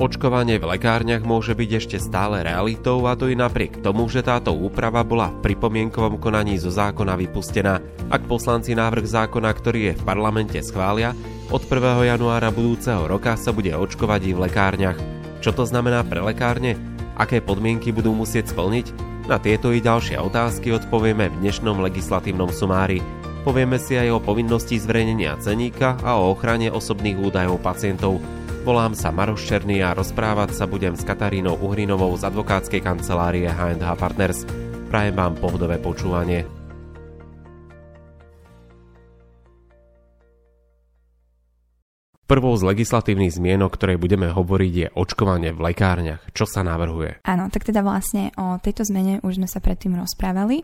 očkovanie v lekárniach môže byť ešte stále realitou a to i napriek tomu, že táto úprava bola v pripomienkovom konaní zo zákona vypustená. Ak poslanci návrh zákona, ktorý je v parlamente schvália, od 1. januára budúceho roka sa bude očkovať i v lekárniach. Čo to znamená pre lekárne? Aké podmienky budú musieť splniť? Na tieto i ďalšie otázky odpovieme v dnešnom legislatívnom sumári. Povieme si aj o povinnosti zverejnenia ceníka a o ochrane osobných údajov pacientov. Volám sa Maroš Černý a rozprávať sa budem s Katarínou Uhrinovou z advokátskej kancelárie H&H Partners. Prajem vám pohodové počúvanie. Prvou z legislatívnych zmien, o ktorej budeme hovoriť, je očkovanie v lekárniach. Čo sa navrhuje? Áno, tak teda vlastne o tejto zmene už sme sa predtým rozprávali.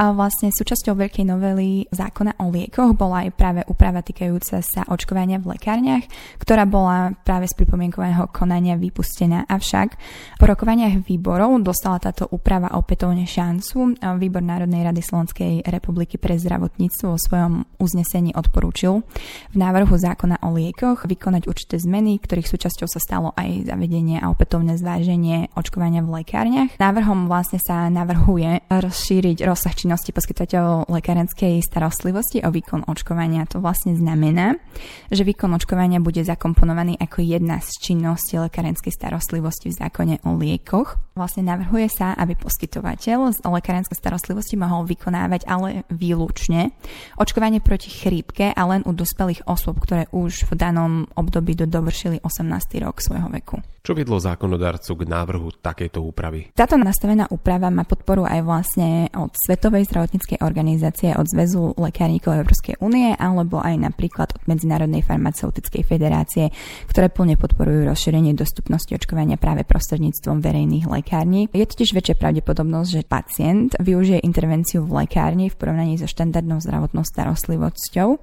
A vlastne súčasťou veľkej novely zákona o liekoch bola aj práve úprava týkajúca sa očkovania v lekárniach, ktorá bola práve z pripomienkového konania vypustená. Avšak po rokovaniach výborov dostala táto úprava opätovne šancu. Výbor Národnej rady Slovenskej republiky pre zdravotníctvo vo svojom uznesení odporúčil v návrhu zákona o liekoch vykonať určité zmeny, ktorých súčasťou sa stalo aj zavedenie a opätovné zváženie očkovania v lekárniach. Návrhom vlastne sa navrhuje rozšíriť rozsah činnosti poskytateľov lekárenskej starostlivosti o výkon očkovania. To vlastne znamená, že výkon očkovania bude zakomponovaný ako jedna z činností lekárenskej starostlivosti v zákone o liekoch. Vlastne navrhuje sa, aby poskytovateľ z lekárenskej starostlivosti mohol vykonávať ale výlučne očkovanie proti chrípke a len u dospelých osôb, ktoré už v danom tom období do dovršili 18. rok svojho veku. Čo viedlo zákonodarcu k návrhu takejto úpravy? Táto nastavená úprava má podporu aj vlastne od Svetovej zdravotníckej organizácie, od Zväzu lekárníkov Európskej únie alebo aj napríklad od Medzinárodnej farmaceutickej federácie, ktoré plne podporujú rozšírenie dostupnosti očkovania práve prostredníctvom verejných lekární. Je totiž väčšia pravdepodobnosť, že pacient využije intervenciu v lekárni v porovnaní so štandardnou zdravotnou starostlivosťou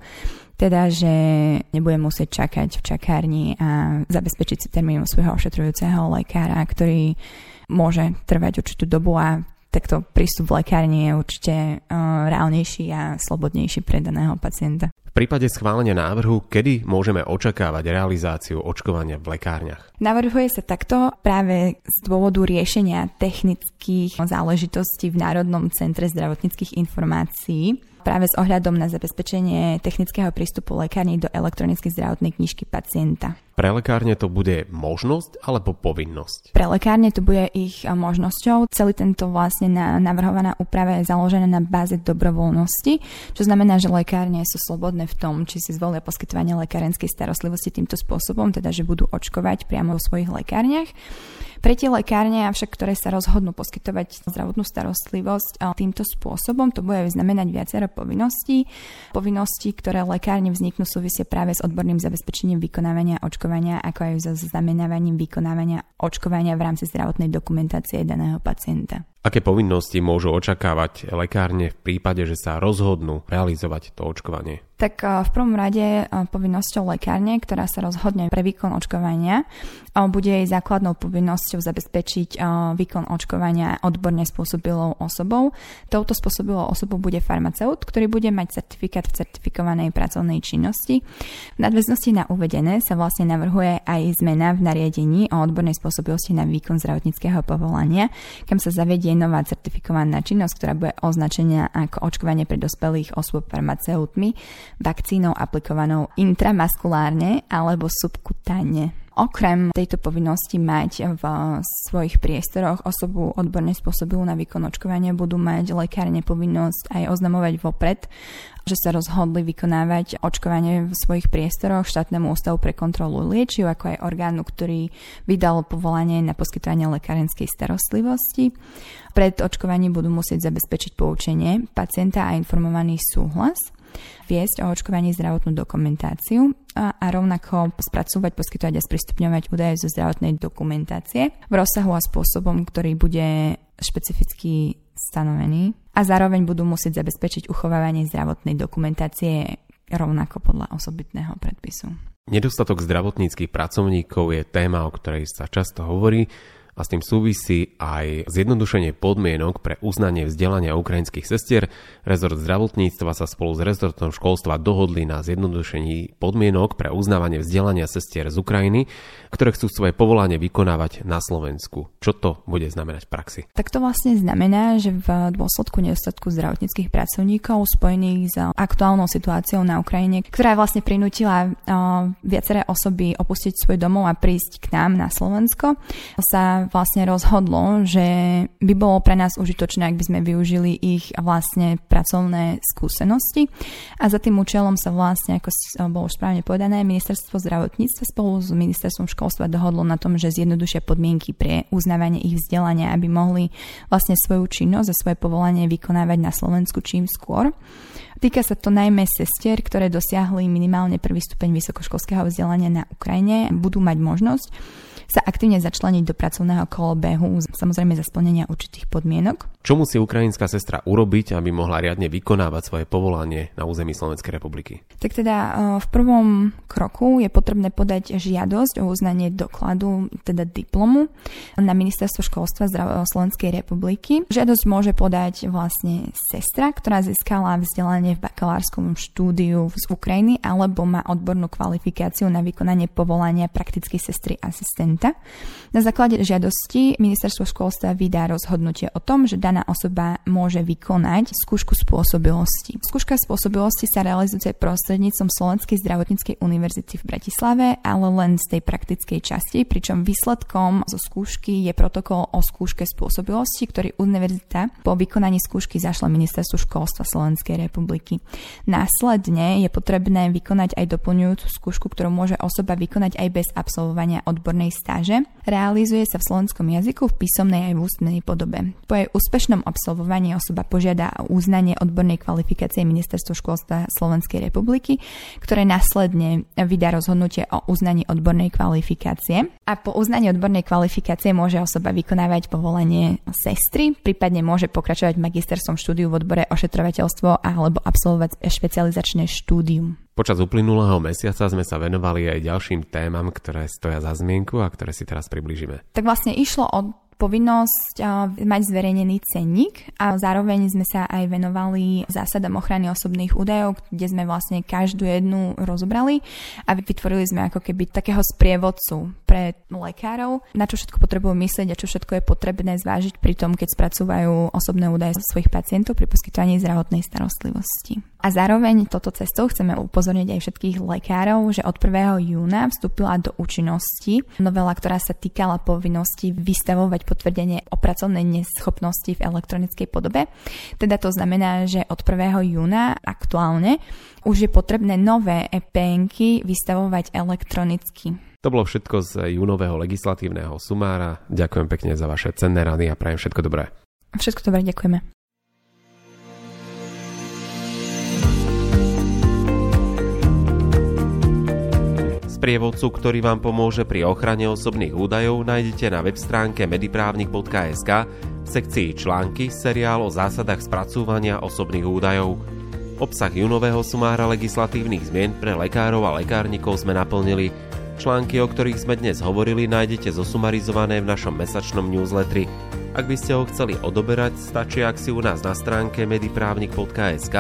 teda, že nebudem musieť čakať v čakárni a zabezpečiť si termín svojho ošetrujúceho lekára, ktorý môže trvať určitú dobu a takto prístup v lekárni je určite uh, reálnejší a slobodnejší pre daného pacienta. V prípade schválenia návrhu, kedy môžeme očakávať realizáciu očkovania v lekárniach? Navrhuje sa takto práve z dôvodu riešenia technických záležitostí v Národnom centre zdravotníckých informácií práve s ohľadom na zabezpečenie technického prístupu lekární do elektronickej zdravotnej knižky pacienta. Pre lekárne to bude možnosť alebo povinnosť? Pre lekárne to bude ich možnosťou. Celý tento vlastne navrhovaná úprava je založená na báze dobrovoľnosti, čo znamená, že lekárne sú slobodné v tom, či si zvolia poskytovanie lekárenskej starostlivosti týmto spôsobom, teda že budú očkovať priamo vo svojich lekárniach. Pre tie lekárne, avšak, ktoré sa rozhodnú poskytovať zdravotnú starostlivosť týmto spôsobom, to bude znamenať viacero povinností. Povinnosti, ktoré lekárne vzniknú, súvisia práve s odborným zabezpečením vykonávania očkovania, ako aj so znamenávaním vykonávania očkovania v rámci zdravotnej dokumentácie daného pacienta. Aké povinnosti môžu očakávať lekárne v prípade, že sa rozhodnú realizovať to očkovanie? Tak eh, v prvom rade eh, povinnosťou lekárne, ktorá sa rozhodne pre výkon očkovania, eh, bude jej základnou povinnosťou zabezpečiť výkon očkovania odborne spôsobilou osobou. Touto spôsobilou osobou bude farmaceut, ktorý bude mať certifikát v certifikovanej pracovnej činnosti. V nadväznosti na uvedené sa vlastne navrhuje aj zmena v nariadení o odbornej spôsobilosti na výkon zdravotníckého povolania, kam sa zavedie je nová certifikovaná činnosť, ktorá bude označená ako očkovanie pre dospelých osôb farmaceutmi, vakcínou aplikovanou intramaskulárne alebo subkutáne. Okrem tejto povinnosti mať v svojich priestoroch osobu odborne spôsobilú na výkon očkovania budú mať lekárne povinnosť aj oznamovať vopred, že sa rozhodli vykonávať očkovanie v svojich priestoroch štátnemu ústavu pre kontrolu liečiv, ako aj orgánu, ktorý vydal povolanie na poskytovanie lekárenskej starostlivosti. Pred očkovaním budú musieť zabezpečiť poučenie pacienta a informovaný súhlas viesť o očkovaní zdravotnú dokumentáciu a, a rovnako spracúvať, poskytovať a sprístupňovať údaje zo zdravotnej dokumentácie v rozsahu a spôsobom, ktorý bude špecificky stanovený a zároveň budú musieť zabezpečiť uchovávanie zdravotnej dokumentácie rovnako podľa osobitného predpisu. Nedostatok zdravotníckých pracovníkov je téma, o ktorej sa často hovorí a s tým súvisí aj zjednodušenie podmienok pre uznanie vzdelania ukrajinských sestier. Rezort zdravotníctva sa spolu s rezortom školstva dohodli na zjednodušení podmienok pre uznávanie vzdelania sestier z Ukrajiny, ktoré chcú svoje povolanie vykonávať na Slovensku. Čo to bude znamenať v praxi? Tak to vlastne znamená, že v dôsledku nedostatku zdravotníckých pracovníkov spojených s aktuálnou situáciou na Ukrajine, ktorá vlastne prinútila uh, viaceré osoby opustiť svoj domov a prísť k nám na Slovensko, sa vlastne rozhodlo, že by bolo pre nás užitočné, ak by sme využili ich vlastne pracovné skúsenosti. A za tým účelom sa vlastne, ako bolo už správne povedané, ministerstvo zdravotníctva spolu s ministerstvom školstva dohodlo na tom, že zjednodušia podmienky pre uznávanie ich vzdelania, aby mohli vlastne svoju činnosť a svoje povolanie vykonávať na Slovensku čím skôr. Týka sa to najmä sestier, ktoré dosiahli minimálne prvý stupeň vysokoškolského vzdelania na Ukrajine, budú mať možnosť sa aktívne začleniť do pracovného kolobehu, samozrejme za splnenia určitých podmienok. Čo musí ukrajinská sestra urobiť, aby mohla riadne vykonávať svoje povolanie na území Slovenskej republiky? Tak teda e, v prvom kroku je potrebné podať žiadosť o uznanie dokladu, teda diplomu na ministerstvo školstva Slovenskej republiky. Žiadosť môže podať vlastne sestra, ktorá získala vzdelanie v bakalárskom štúdiu z Ukrajiny alebo má odbornú kvalifikáciu na vykonanie povolania praktickej sestry asistent klienta. Na základe žiadosti ministerstvo školstva vydá rozhodnutie o tom, že daná osoba môže vykonať skúšku spôsobilosti. Skúška spôsobilosti sa realizuje prostredníctvom Slovenskej zdravotníckej univerzity v Bratislave, ale len z tej praktickej časti, pričom výsledkom zo skúšky je protokol o skúške spôsobilosti, ktorý univerzita po vykonaní skúšky zašla ministerstvu školstva Slovenskej republiky. Následne je potrebné vykonať aj doplňujúcu skúšku, ktorú môže osoba vykonať aj bez absolvovania odbornej stáže realizuje sa v slovenskom jazyku v písomnej aj v ústnej podobe. Po jej úspešnom absolvovaní osoba požiada o uznanie odbornej kvalifikácie Ministerstva školstva Slovenskej republiky, ktoré následne vydá rozhodnutie o uznaní odbornej kvalifikácie. A po uznaní odbornej kvalifikácie môže osoba vykonávať povolenie sestry, prípadne môže pokračovať magisterstvom štúdiu v odbore ošetrovateľstvo alebo absolvovať špecializačné štúdium. Počas uplynulého mesiaca sme sa venovali aj ďalším témam, ktoré stoja za zmienku a ktoré si teraz približíme. Tak vlastne išlo o povinnosť mať zverejnený cenník a zároveň sme sa aj venovali zásadám ochrany osobných údajov, kde sme vlastne každú jednu rozobrali a vytvorili sme ako keby takého sprievodcu pre lekárov, na čo všetko potrebujú myslieť a čo všetko je potrebné zvážiť pri tom, keď spracúvajú osobné údaje svojich pacientov pri poskytovaní zdravotnej starostlivosti. A zároveň toto cestou chceme upozorniť aj všetkých lekárov, že od 1. júna vstúpila do účinnosti novela, ktorá sa týkala povinnosti vystavovať potvrdenie o pracovnej neschopnosti v elektronickej podobe. Teda to znamená, že od 1. júna aktuálne už je potrebné nové EPNky vystavovať elektronicky. To bolo všetko z júnového legislatívneho sumára. Ďakujem pekne za vaše cenné rady a prajem všetko dobré. Všetko dobré, ďakujeme. Sprievodcu, ktorý vám pomôže pri ochrane osobných údajov, nájdete na web stránke mediprávnik.sk v sekcii články seriál o zásadách spracúvania osobných údajov. Obsah junového sumára legislatívnych zmien pre lekárov a lekárnikov sme naplnili. Články, o ktorých sme dnes hovorili, nájdete zosumarizované v našom mesačnom newsletteri. Ak by ste ho chceli odoberať, stačí, ak si u nás na stránke mediprávnik.sk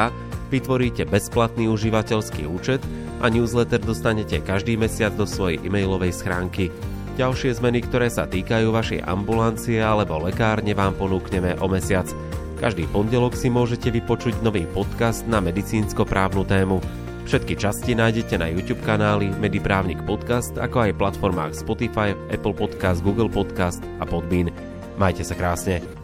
vytvoríte bezplatný užívateľský účet a newsletter dostanete každý mesiac do svojej e-mailovej schránky. Ďalšie zmeny, ktoré sa týkajú vašej ambulancie alebo lekárne vám ponúkneme o mesiac. Každý pondelok si môžete vypočuť nový podcast na medicínsko-právnu tému. Všetky časti nájdete na YouTube kanáli Mediprávnik Podcast, ako aj platformách Spotify, Apple Podcast, Google Podcast a Podbean. Majte sa krásne.